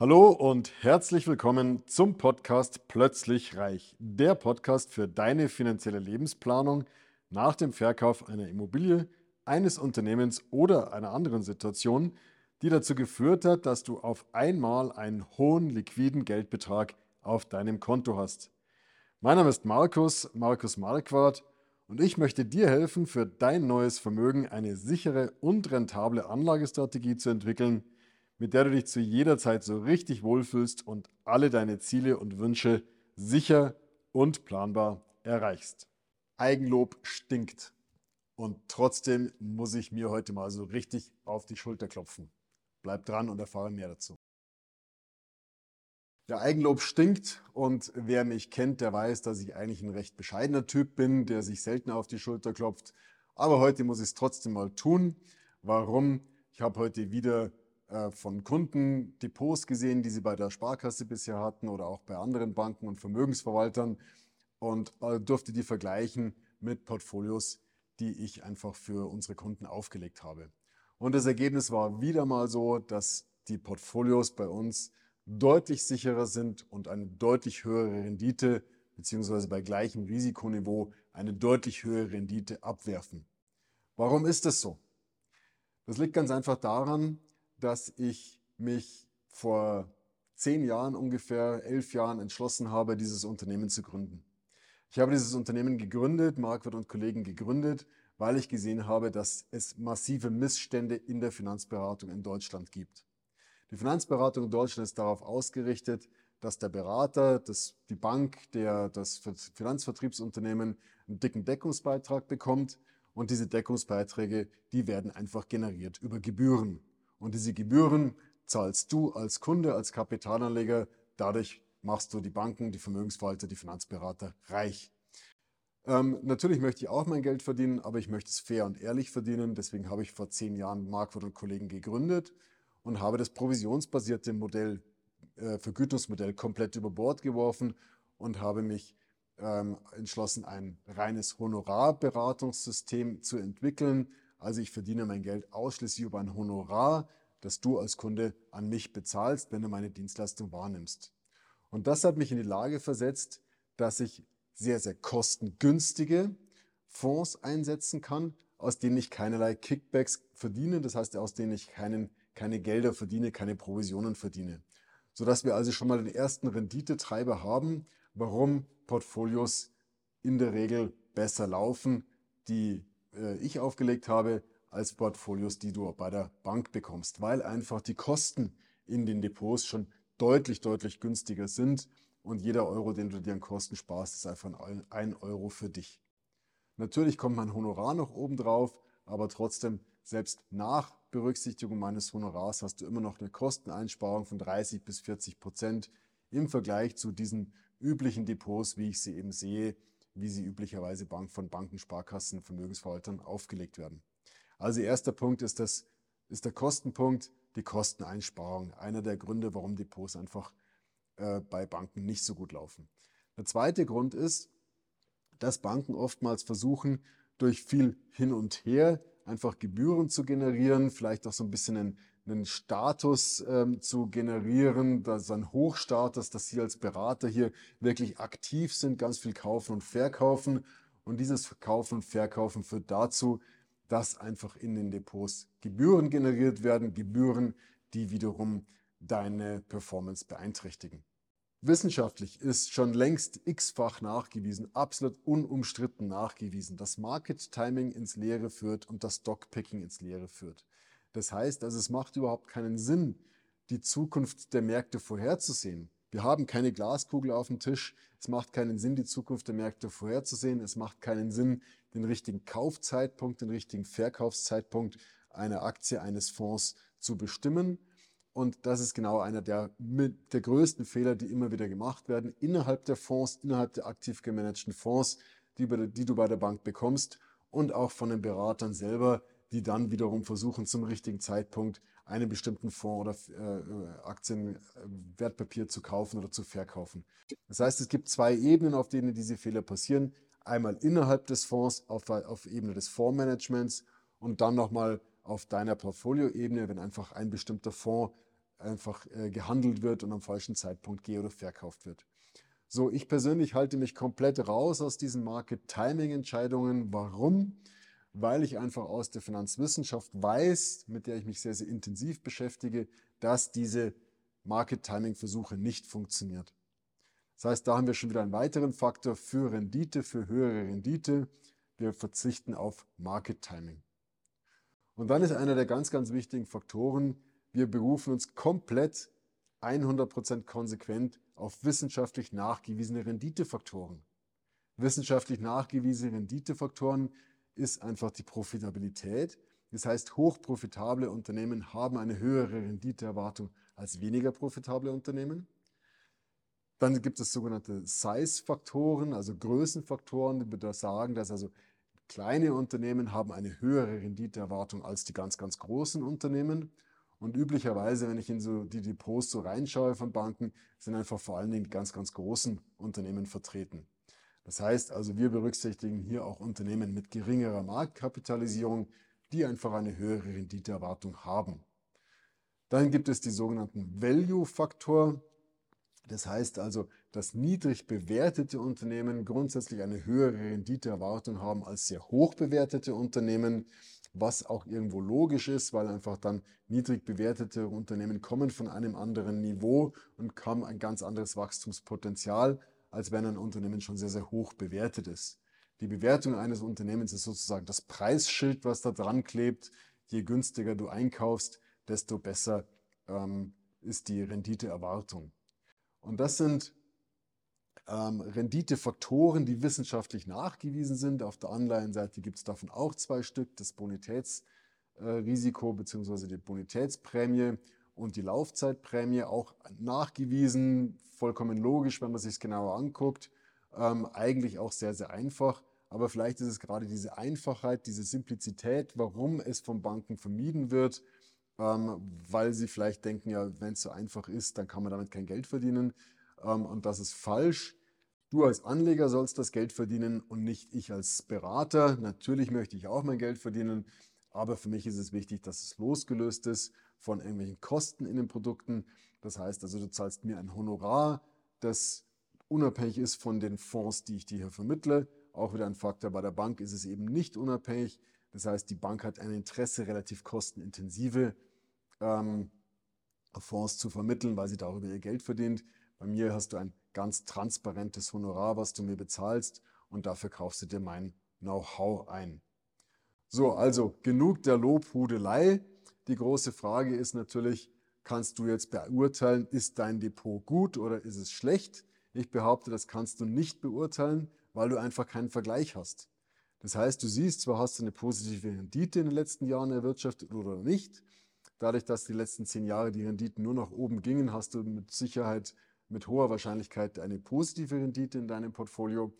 Hallo und herzlich willkommen zum Podcast Plötzlich Reich, der Podcast für deine finanzielle Lebensplanung nach dem Verkauf einer Immobilie, eines Unternehmens oder einer anderen Situation, die dazu geführt hat, dass du auf einmal einen hohen liquiden Geldbetrag auf deinem Konto hast. Mein Name ist Markus, Markus Marquardt und ich möchte dir helfen, für dein neues Vermögen eine sichere und rentable Anlagestrategie zu entwickeln, mit der du dich zu jeder Zeit so richtig wohlfühlst und alle deine Ziele und Wünsche sicher und planbar erreichst. Eigenlob stinkt. Und trotzdem muss ich mir heute mal so richtig auf die Schulter klopfen. Bleib dran und erfahre mehr dazu. Der Eigenlob stinkt und wer mich kennt, der weiß, dass ich eigentlich ein recht bescheidener Typ bin, der sich selten auf die Schulter klopft. Aber heute muss ich es trotzdem mal tun. Warum? Ich habe heute wieder äh, von Kunden Depots gesehen, die sie bei der Sparkasse bisher hatten oder auch bei anderen Banken und Vermögensverwaltern und äh, durfte die vergleichen mit Portfolios, die ich einfach für unsere Kunden aufgelegt habe. Und das Ergebnis war wieder mal so, dass die Portfolios bei uns deutlich sicherer sind und eine deutlich höhere Rendite beziehungsweise bei gleichem Risikoniveau eine deutlich höhere Rendite abwerfen. Warum ist das so? Das liegt ganz einfach daran, dass ich mich vor zehn Jahren ungefähr, elf Jahren entschlossen habe, dieses Unternehmen zu gründen. Ich habe dieses Unternehmen gegründet, Marquardt und Kollegen gegründet, weil ich gesehen habe, dass es massive Missstände in der Finanzberatung in Deutschland gibt. Die Finanzberatung in Deutschland ist darauf ausgerichtet, dass der Berater, das, die Bank, der, das Finanzvertriebsunternehmen einen dicken Deckungsbeitrag bekommt und diese Deckungsbeiträge, die werden einfach generiert über Gebühren. Und diese Gebühren zahlst du als Kunde, als Kapitalanleger. Dadurch machst du die Banken, die Vermögensverwalter, die Finanzberater reich. Ähm, natürlich möchte ich auch mein Geld verdienen, aber ich möchte es fair und ehrlich verdienen. Deswegen habe ich vor zehn Jahren Marquardt und Kollegen gegründet und habe das provisionsbasierte Modell, äh, Vergütungsmodell komplett über Bord geworfen und habe mich ähm, entschlossen, ein reines Honorarberatungssystem zu entwickeln, also ich verdiene mein Geld ausschließlich über ein Honorar, das du als Kunde an mich bezahlst, wenn du meine Dienstleistung wahrnimmst. Und das hat mich in die Lage versetzt, dass ich sehr, sehr kostengünstige Fonds einsetzen kann, aus denen ich keinerlei Kickbacks verdiene, das heißt, aus denen ich keinen, keine Gelder verdiene, keine Provisionen verdiene. Sodass wir also schon mal den ersten Renditetreiber haben, warum Portfolios in der Regel besser laufen, die ich aufgelegt habe, als Portfolios, die du bei der Bank bekommst, weil einfach die Kosten in den Depots schon deutlich, deutlich günstiger sind und jeder Euro, den du dir an Kosten sparst, ist einfach ein Euro für dich. Natürlich kommt mein Honorar noch oben drauf, aber trotzdem, selbst nach Berücksichtigung meines Honorars hast du immer noch eine Kosteneinsparung von 30 bis 40 Prozent im Vergleich zu diesen üblichen Depots, wie ich sie eben sehe, wie sie üblicherweise von Banken, Sparkassen, Vermögensverwaltern aufgelegt werden. Also erster Punkt ist, das, ist der Kostenpunkt, die Kosteneinsparung. Einer der Gründe, warum Depots einfach äh, bei Banken nicht so gut laufen. Der zweite Grund ist, dass Banken oftmals versuchen, durch viel Hin und Her einfach Gebühren zu generieren, vielleicht auch so ein bisschen einen, einen Status ähm, zu generieren, dass ein Hochstatus, dass Sie als Berater hier wirklich aktiv sind, ganz viel kaufen und verkaufen. Und dieses Kaufen und Verkaufen führt dazu, dass einfach in den Depots Gebühren generiert werden, Gebühren, die wiederum deine Performance beeinträchtigen. Wissenschaftlich ist schon längst x-fach nachgewiesen, absolut unumstritten nachgewiesen, dass Market Timing ins Leere führt und das Stockpicking ins Leere führt. Das heißt also, es macht überhaupt keinen Sinn, die Zukunft der Märkte vorherzusehen. Wir haben keine Glaskugel auf dem Tisch. Es macht keinen Sinn, die Zukunft der Märkte vorherzusehen. Es macht keinen Sinn, den richtigen Kaufzeitpunkt, den richtigen Verkaufszeitpunkt einer Aktie, eines Fonds zu bestimmen. Und das ist genau einer der, der größten Fehler, die immer wieder gemacht werden, innerhalb der Fonds, innerhalb der aktiv gemanagten Fonds, die, die du bei der Bank bekommst und auch von den Beratern selber, die dann wiederum versuchen, zum richtigen Zeitpunkt einen bestimmten Fonds oder äh, äh, Wertpapier zu kaufen oder zu verkaufen. Das heißt, es gibt zwei Ebenen, auf denen diese Fehler passieren. Einmal innerhalb des Fonds auf, auf Ebene des Fondsmanagements und dann nochmal auf deiner Portfolioebene, wenn einfach ein bestimmter Fonds einfach äh, gehandelt wird und am falschen Zeitpunkt ge- oder verkauft wird. So, ich persönlich halte mich komplett raus aus diesen Market-Timing-Entscheidungen. Warum? Weil ich einfach aus der Finanzwissenschaft weiß, mit der ich mich sehr, sehr intensiv beschäftige, dass diese Market-Timing-Versuche nicht funktioniert. Das heißt, da haben wir schon wieder einen weiteren Faktor für Rendite, für höhere Rendite. Wir verzichten auf Market Timing. Und dann ist einer der ganz, ganz wichtigen Faktoren, wir berufen uns komplett 100% konsequent auf wissenschaftlich nachgewiesene Renditefaktoren. Wissenschaftlich nachgewiesene Renditefaktoren ist einfach die Profitabilität. Das heißt, hochprofitable Unternehmen haben eine höhere Renditeerwartung als weniger profitable Unternehmen. Dann gibt es sogenannte Size-Faktoren, also Größenfaktoren, die sagen, dass also kleine Unternehmen haben eine höhere Renditeerwartung als die ganz, ganz großen Unternehmen. Und üblicherweise, wenn ich in so die Depots so reinschaue von Banken, sind einfach vor allen Dingen die ganz, ganz großen Unternehmen vertreten. Das heißt also, wir berücksichtigen hier auch Unternehmen mit geringerer Marktkapitalisierung, die einfach eine höhere Renditeerwartung haben. Dann gibt es die sogenannten Value-Faktor. Das heißt also, dass niedrig bewertete Unternehmen grundsätzlich eine höhere Renditeerwartung haben als sehr hoch bewertete Unternehmen, was auch irgendwo logisch ist, weil einfach dann niedrig bewertete Unternehmen kommen von einem anderen Niveau und haben ein ganz anderes Wachstumspotenzial, als wenn ein Unternehmen schon sehr, sehr hoch bewertet ist. Die Bewertung eines Unternehmens ist sozusagen das Preisschild, was da dran klebt. Je günstiger du einkaufst, desto besser ähm, ist die Renditeerwartung. Und das sind ähm, Renditefaktoren, die wissenschaftlich nachgewiesen sind. Auf der Anleihenseite gibt es davon auch zwei Stück, das Bonitätsrisiko äh, bzw. die Bonitätsprämie und die Laufzeitprämie, auch nachgewiesen, vollkommen logisch, wenn man sich es genauer anguckt. Ähm, eigentlich auch sehr, sehr einfach. Aber vielleicht ist es gerade diese Einfachheit, diese Simplizität, warum es von Banken vermieden wird, ähm, weil sie vielleicht denken, ja, wenn es so einfach ist, dann kann man damit kein Geld verdienen. Ähm, und das ist falsch. Du als Anleger sollst das Geld verdienen und nicht ich als Berater. Natürlich möchte ich auch mein Geld verdienen, aber für mich ist es wichtig, dass es losgelöst ist von irgendwelchen Kosten in den Produkten. Das heißt also, du zahlst mir ein Honorar, das unabhängig ist von den Fonds, die ich dir hier vermittle. Auch wieder ein Faktor bei der Bank ist es eben nicht unabhängig. Das heißt, die Bank hat ein Interesse, relativ kostenintensive ähm, Fonds zu vermitteln, weil sie darüber ihr Geld verdient. Bei mir hast du ein ganz transparentes Honorar, was du mir bezahlst und dafür kaufst du dir mein Know-how ein. So, also genug der Lobhudelei. Die große Frage ist natürlich, kannst du jetzt beurteilen, ist dein Depot gut oder ist es schlecht? Ich behaupte, das kannst du nicht beurteilen, weil du einfach keinen Vergleich hast. Das heißt, du siehst, zwar hast du eine positive Rendite in den letzten Jahren erwirtschaftet oder nicht, Dadurch, dass die letzten zehn Jahre die Renditen nur nach oben gingen, hast du mit Sicherheit mit hoher Wahrscheinlichkeit eine positive Rendite in deinem Portfolio.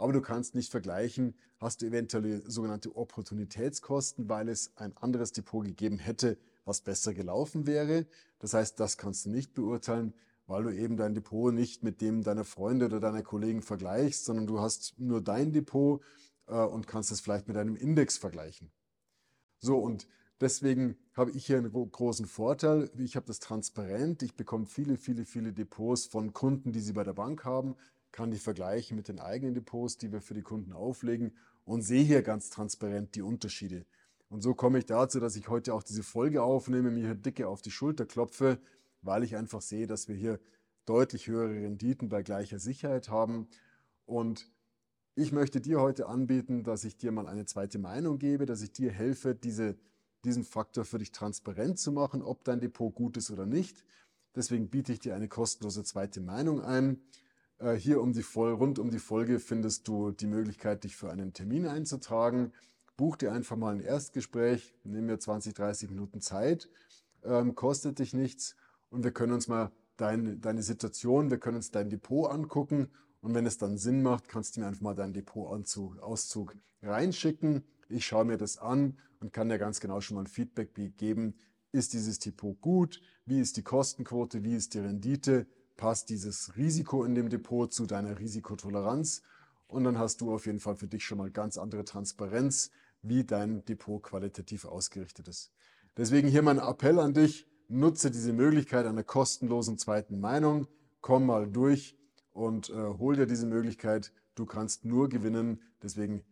Aber du kannst nicht vergleichen, hast du eventuell sogenannte Opportunitätskosten, weil es ein anderes Depot gegeben hätte, was besser gelaufen wäre. Das heißt, das kannst du nicht beurteilen, weil du eben dein Depot nicht mit dem deiner Freunde oder deiner Kollegen vergleichst, sondern du hast nur dein Depot äh, und kannst es vielleicht mit einem Index vergleichen. So, und Deswegen habe ich hier einen großen Vorteil. Ich habe das transparent. Ich bekomme viele, viele, viele Depots von Kunden, die sie bei der Bank haben, kann die vergleichen mit den eigenen Depots, die wir für die Kunden auflegen und sehe hier ganz transparent die Unterschiede. Und so komme ich dazu, dass ich heute auch diese Folge aufnehme, mir hier dicke auf die Schulter klopfe, weil ich einfach sehe, dass wir hier deutlich höhere Renditen bei gleicher Sicherheit haben. Und ich möchte dir heute anbieten, dass ich dir mal eine zweite Meinung gebe, dass ich dir helfe, diese diesen Faktor für dich transparent zu machen, ob dein Depot gut ist oder nicht. Deswegen biete ich dir eine kostenlose zweite Meinung ein. Äh, hier um die Voll rund um die Folge findest du die Möglichkeit, dich für einen Termin einzutragen. Buch dir einfach mal ein Erstgespräch, nimm mir 20, 30 Minuten Zeit, ähm, kostet dich nichts und wir können uns mal dein, deine Situation, wir können uns dein Depot angucken und wenn es dann Sinn macht, kannst du mir einfach mal deinen Depotauszug reinschicken. Ich schaue mir das an und kann dir ganz genau schon mal ein Feedback geben. Ist dieses Depot gut? Wie ist die Kostenquote? Wie ist die Rendite? Passt dieses Risiko in dem Depot zu deiner Risikotoleranz? Und dann hast du auf jeden Fall für dich schon mal ganz andere Transparenz, wie dein Depot qualitativ ausgerichtet ist. Deswegen hier mein Appell an dich, nutze diese Möglichkeit einer kostenlosen zweiten Meinung. Komm mal durch und äh, hol dir diese Möglichkeit. Du kannst nur gewinnen. Deswegen